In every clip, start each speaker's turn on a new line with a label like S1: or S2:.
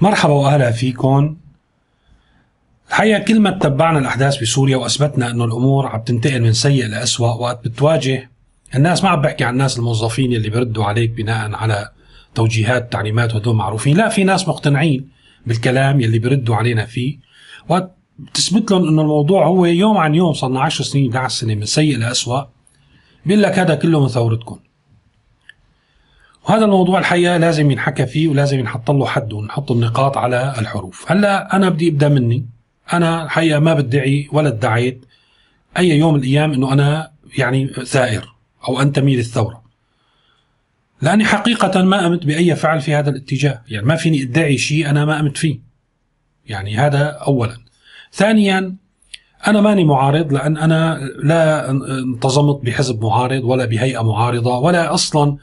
S1: مرحبا وأهلا فيكم. الحقيقة كل ما تتبعنا الأحداث بسوريا وأثبتنا إنه الأمور عم تنتقل من سيء لاسوء وقت بتواجه الناس ما عم بحكي عن الناس الموظفين اللي بيردوا عليك بناء على توجيهات تعليمات وهدول معروفين. لا في ناس مقتنعين بالكلام يلي بيردوا علينا فيه. وقت بتثبت لهم إنه الموضوع هو يوم عن يوم صرنا 10 سنين 11 سنه من سيء لاسوء بيقول لك هذا كله من ثورتكم. وهذا الموضوع الحقيقة لازم ينحكى فيه ولازم ينحط له حد ونحط النقاط على الحروف. هلأ أنا بدي ابدا مني. أنا الحقيقة ما بدعي ولا ادعيت أي يوم من الأيام إنه أنا يعني ثائر أو انتمي للثوره لأني حقيقة ما أمت بأي فعل في هذا الاتجاه. يعني ما فيني أدعي شيء أنا ما أمت فيه. يعني هذا اولا. ثانيا أنا ماني معارض لأن أنا لا أنتظمت بحزب معارض ولا بهيئة معارضة ولا أصلا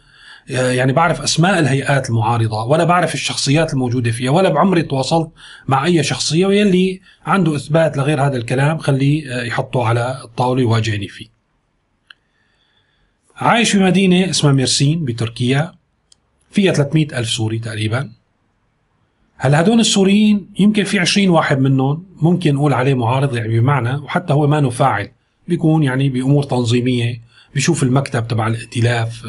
S1: يعني بعرف أسماء الهيئات المعارضة ولا بعرف الشخصيات الموجودة فيها ولا بعمري تواصلت مع أي شخصية ويلي عنده إثبات لغير هذا الكلام خليه يحطه على الطاولة ويواجهني فيه. عايش في مدينة اسمها ميرسين بتركيا فيها 300 ألف سوري تقريبا هلا هدول السوريين يمكن في 20 واحد منهم ممكن نقول عليه معارض يعني بمعنى وحتى هو ما فاعل بيكون يعني بأمور تنظيمية بيشوف المكتب تبع الائتلاف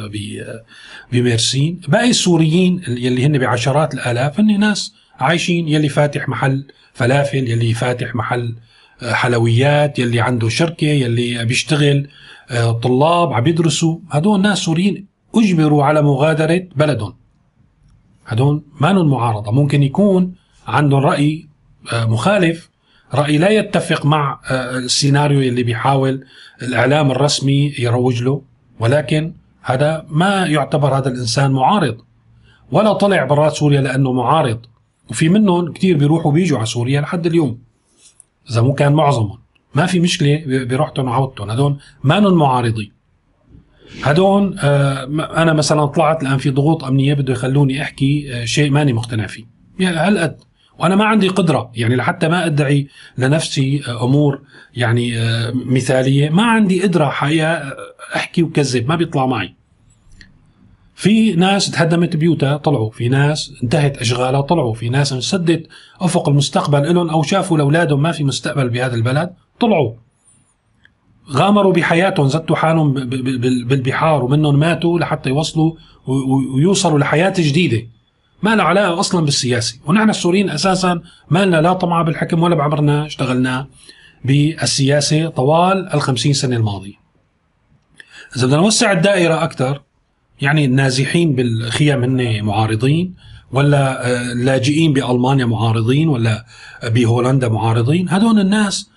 S1: بميرسين باقي السوريين يلي هن بعشرات الآلاف هن ناس عايشين يلي فاتح محل فلافل يلي فاتح محل آه، حلويات يلي عنده شركة يلي بيشتغل آه، طلاب عم يدرسوا. هدول ناس سوريين أجبروا على مغادرة بلدهم. هدول ما معارضة. ممكن يكون عندهم آه، مخالف رأي لا يتفق مع السيناريو اللي بيحاول الإعلام الرسمي يروج له ولكن هذا ما يعتبر هذا الإنسان معارض. ولا طلع برات سوريا لأنه معارض. وفي منهم كثير بيروحوا بيجوا على سوريا لحد اليوم. إذا مو كان معظمهم. ما في مشكلة بروحتهم وعودتهم. هدول ما معارضين. هدول آه أنا مثلا طلعت الآن في ضغوط أمنية بده يخلوني أحكي آه شيء ماني مقتنع فيه. يعني هالقد وأنا ما عندي قدرة يعني لحتى ما أدعي لنفسي أمور يعني آه، مثالية ما عندي قدرة حقيقة أحكي وكذب ما بيطلع معي. في ناس تهدمت بيوتها طلعوا. في ناس انتهت أشغالها طلعوا. في ناس انسدت أفق المستقبل لهم أو شافوا لأولادهم ما في مستقبل بهذا البلد طلعوا. غامروا بحياتهم زتوا حالهم بالبحار ومنهم ماتوا لحتى يوصلوا ويوصلوا لحياة جديدة. ما له علاقة أصلا بالسياسة ونحن السوريين أساسا ما لنا لا طمع بالحكم ولا بعمرنا اشتغلنا بالسياسة طوال الخمسين سنة الماضية. إذا بدنا نوسع الدائرة أكثر يعني النازحين بالخيم هن معارضين ولا آه، لاجئين بألمانيا معارضين ولا بهولندا معارضين. هدول الناس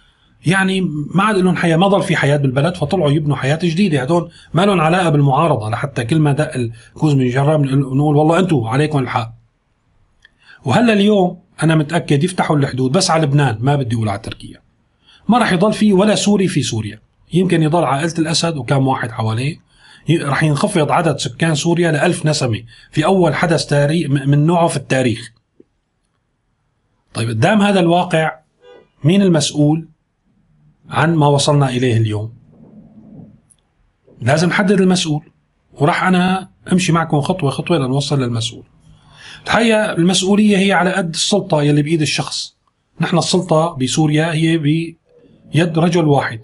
S1: يعني ما عاد لهم حياة ما ضل في حياة بالبلد فطلعوا يبنوا حياة جديدة. هدول ما لهم علاقة بالمعارضة لحتى كل ما دق الكوز من جرام نقول والله أنتم عليكم الحق. وهلا اليوم أنا متأكد يفتحوا الحدود بس على لبنان ما بدي أقول على تركيا. ما راح يضل في ولا سوري في سوريا. يمكن يضل عائله الأسد وكم واحد حواليه. راح ينخفض عدد سكان سوريا لألف نسمة في أول حدث تاريخ من نوعه في التاريخ. طيب قدام هذا الواقع مين المسؤول؟ عن ما وصلنا إليه اليوم. لازم نحدد المسؤول وراح أنا أمشي معكم خطوة خطوة لنوصل للمسؤول. الحقيقة المسؤولية هي على قد السلطة يلي بإيد الشخص. نحن السلطة بسوريا هي بيد رجل واحد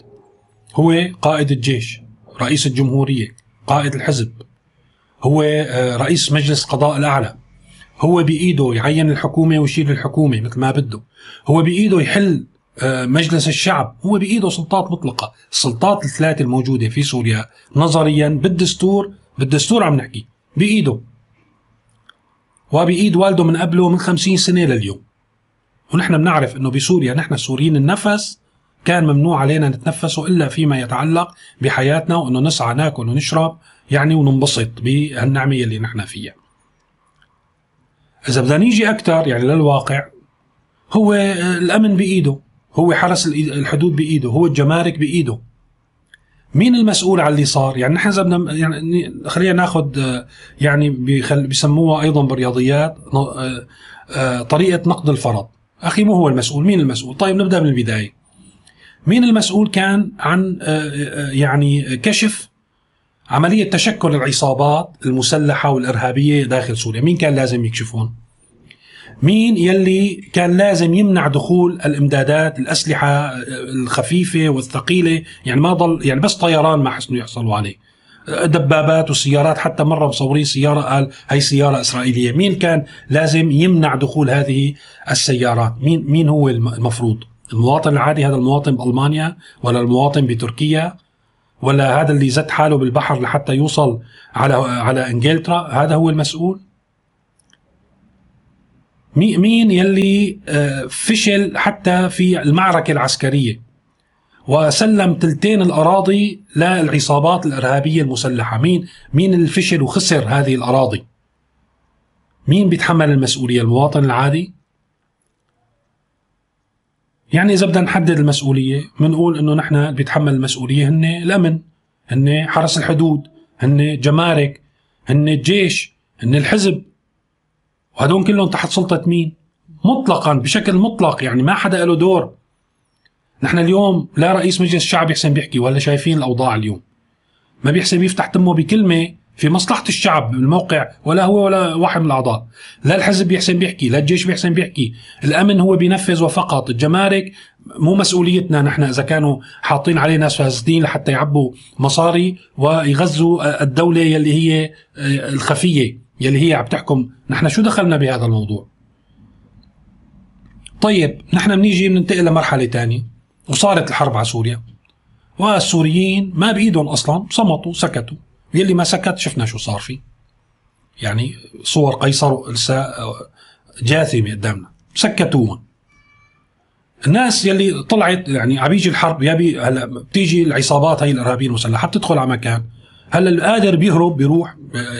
S1: هو قائد الجيش رئيس الجمهورية قائد الحزب هو آه، رئيس مجلس قضاء الأعلى هو بإيده يعين الحكومة ويشيل الحكومة مثل ما بده هو بإيده يحل مجلس الشعب هو بإيده سلطات مطلقة. السلطات الثلاثة الموجودة في سوريا نظريا بالدستور بالدستور عم نحكي بإيده. وبإيد والده من قبله من خمسين سنة لليوم. ونحن بنعرف أنه بسوريا نحن السوريين النفس كان ممنوع علينا نتنفسه إلا فيما يتعلق بحياتنا وأنه نسعى ناكل ونشرب يعني وننبسط بهالنعمة اللي نحن فيها. إذا بدنا نيجي أكثر يعني للواقع هو الأمن بإيده. هو حرس الحدود بإيده هو الجمارك بإيده مين المسؤول على اللي صار؟ يعني نحن إذا بدنا يعني خلينا ناخذ يعني بيسموها أيضا بالرياضيات آه، آه، طريقة نقد الفرض. أخي مو هو المسؤول، مين المسؤول؟ طيب نبدأ من البداية. مين المسؤول كان عن آه، يعني كشف عملية تشكل العصابات المسلحة والإرهابية داخل سوريا؟ مين كان لازم يكشفون؟ مين يلي كان لازم يمنع دخول الإمدادات الأسلحة الخفيفة والثقيلة؟ يعني ما ضل يعني بس طيران ما حسنوا يحصلوا عليه. دبابات وسيارات حتى مرة مصورين سيارة قال هي سيارة إسرائيلية. مين كان لازم يمنع دخول هذه السيارات؟ مين مين هو المفروض؟ المواطن العادي هذا المواطن بألمانيا ولا المواطن بتركيا ولا هذا اللي زت حاله بالبحر لحتى يوصل على على إنجلترا؟ هذا هو المسؤول. مين يلي آه، فشل حتى في المعركة العسكرية. وسلم تلتين الأراضي للعصابات الإرهابية المسلحة. مين مين اللي فشل وخسر هذه الأراضي؟ مين بيتحمل المسؤولية؟ المواطن العادي؟ يعني إذا بدنا نحدد المسؤولية بنقول إنه نحن بيتحمل المسؤولية هن الأمن هن حرس الحدود هن جمارك هن الجيش هن الحزب. وهدول كلهم تحت سلطة مين؟ مطلقا بشكل مطلق يعني ما حدا له دور. نحن اليوم لا رئيس مجلس الشعب يحسن بيحكي ولا شايفين الأوضاع اليوم. ما بيحسن يفتح تمه بكلمة في مصلحة الشعب بالموقع ولا هو ولا واحد من الأعضاء. لا الحزب بيحسن بيحكي لا الجيش بيحسن بيحكي. الأمن هو بينفذ وفقط. الجمارك مو مسؤوليتنا نحن إذا كانوا حاطين عليه ناس فاسدين لحتى يعبوا مصاري ويغزوا الدولة يلي هي الخفية. يلي هي عم تحكم نحن شو دخلنا بهذا الموضوع؟ طيب نحن بنيجي بننتقل لمرحلة تانية وصارت الحرب على سوريا. والسوريين ما بإيدهم أصلا صمتوا سكتوا. يلي ما سكت شفنا شو صار فيه. يعني صور قيصر لسه جاثمة قدامنا. سكتوهم الناس يلي طلعت يعني عم يجي الحرب يا هلا بتيجي العصابات هي الارهابيه المسلحه بتدخل على مكان. هلا القادر بيهرب بيروح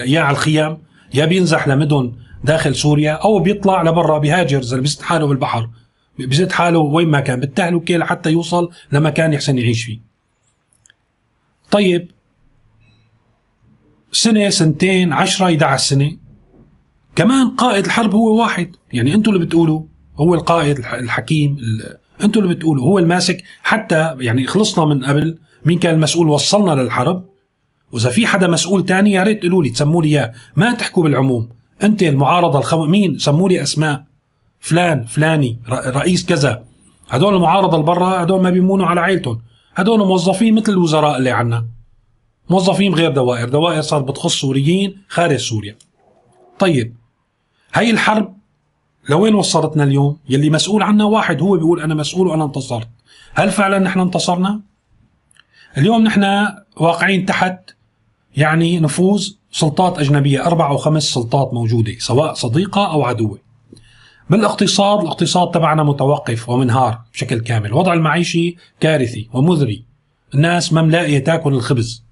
S1: يا على الخيام. يا بينزح لمدن داخل سوريا أو بيطلع لبرا بيهاجر اذا بيزت حاله بالبحر. بيزت حاله وين ما كان بالتهلكه لحتى يوصل لمكان يحسن يعيش فيه. طيب سنة سنتين عشرة 11 سنة كمان قائد الحرب هو واحد. يعني أنتم اللي بتقولوا هو القائد الحكيم أنتم اللي بتقولوا هو الماسك. حتى يعني خلصنا من قبل مين كان المسؤول وصلنا للحرب. وإذا في حدا مسؤول تاني يا ريت تقولوا لي تسموا لي إياه. ما تحكوا بالعموم. انت المعارضه الخو... مين سموا لي أسماء. فلان فلاني رئيس كذا. هدول المعارضة البرة هدول ما بيمونوا على عائلتهم هدول موظفين مثل الوزراء اللي عنا. موظفين غير دوائر. دوائر صارت بتخص سوريين خارج سوريا. طيب هاي الحرب لوين وصلتنا اليوم؟ يلي مسؤول عنا واحد هو بيقول أنا مسؤول وأنا انتصرت. هل فعلا نحن انتصرنا؟ اليوم نحن واقعين تحت يعني نفوذ سلطات أجنبية أربع أو خمس سلطات موجودة سواء صديقة أو عدوة. بالاقتصاد الاقتصاد تبعنا متوقف ومنهار بشكل كامل. الوضع المعيشي كارثي ومذري. الناس ما ملاقية تأكل الخبز.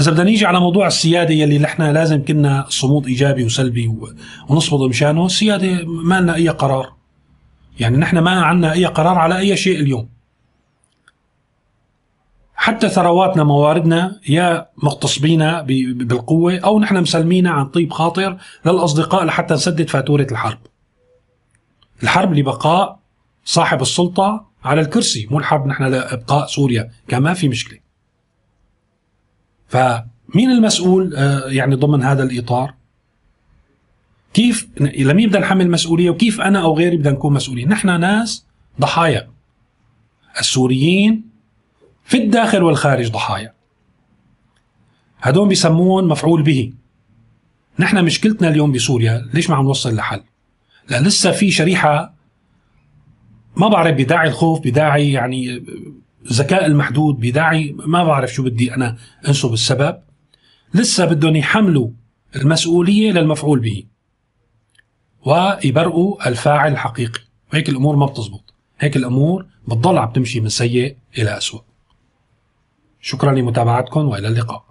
S1: إذا بدنا نيجي على موضوع السيادة يلي نحن لازم كنا صمود إيجابي وسلبي ونصمد مشانه السيادة ما لنا أي قرار. يعني نحن ما عندنا أي قرار على أي شيء اليوم. حتى ثرواتنا مواردنا يا مغتصبينا بالقوة أو نحن مسلمينا عن طيب خاطر للأصدقاء لحتى نسدد فاتورة الحرب. الحرب لبقاء صاحب السلطة على الكرسي مو الحرب نحن لإبقاء سوريا كان ما في مشكلة. فمين المسؤول آه، يعني ضمن هذا الإطار؟ كيف لمين بدنا نحمل مسؤولية وكيف أنا أو غيري بدنا نكون مسؤولين؟ نحن ناس ضحايا. السوريين في الداخل والخارج ضحايا. هدول بيسمون مفعول به. نحن مشكلتنا اليوم بسوريا ليش ما عم نوصل لحل؟ لأن لسه في شريحة ما بعرف بداعي الخوف بداعي يعني الذكاء المحدود بداعي ما بعرف شو بدي أنا أنسب السبب. لسه بدهم يحملوا المسؤولية للمفعول به. ويبرئوا الفاعل الحقيقي. وهيك الأمور ما بتزبط. هيك الأمور بتضل عم تمشي من سيء إلى أسوأ. شكرا لمتابعتكم وإلى اللقاء.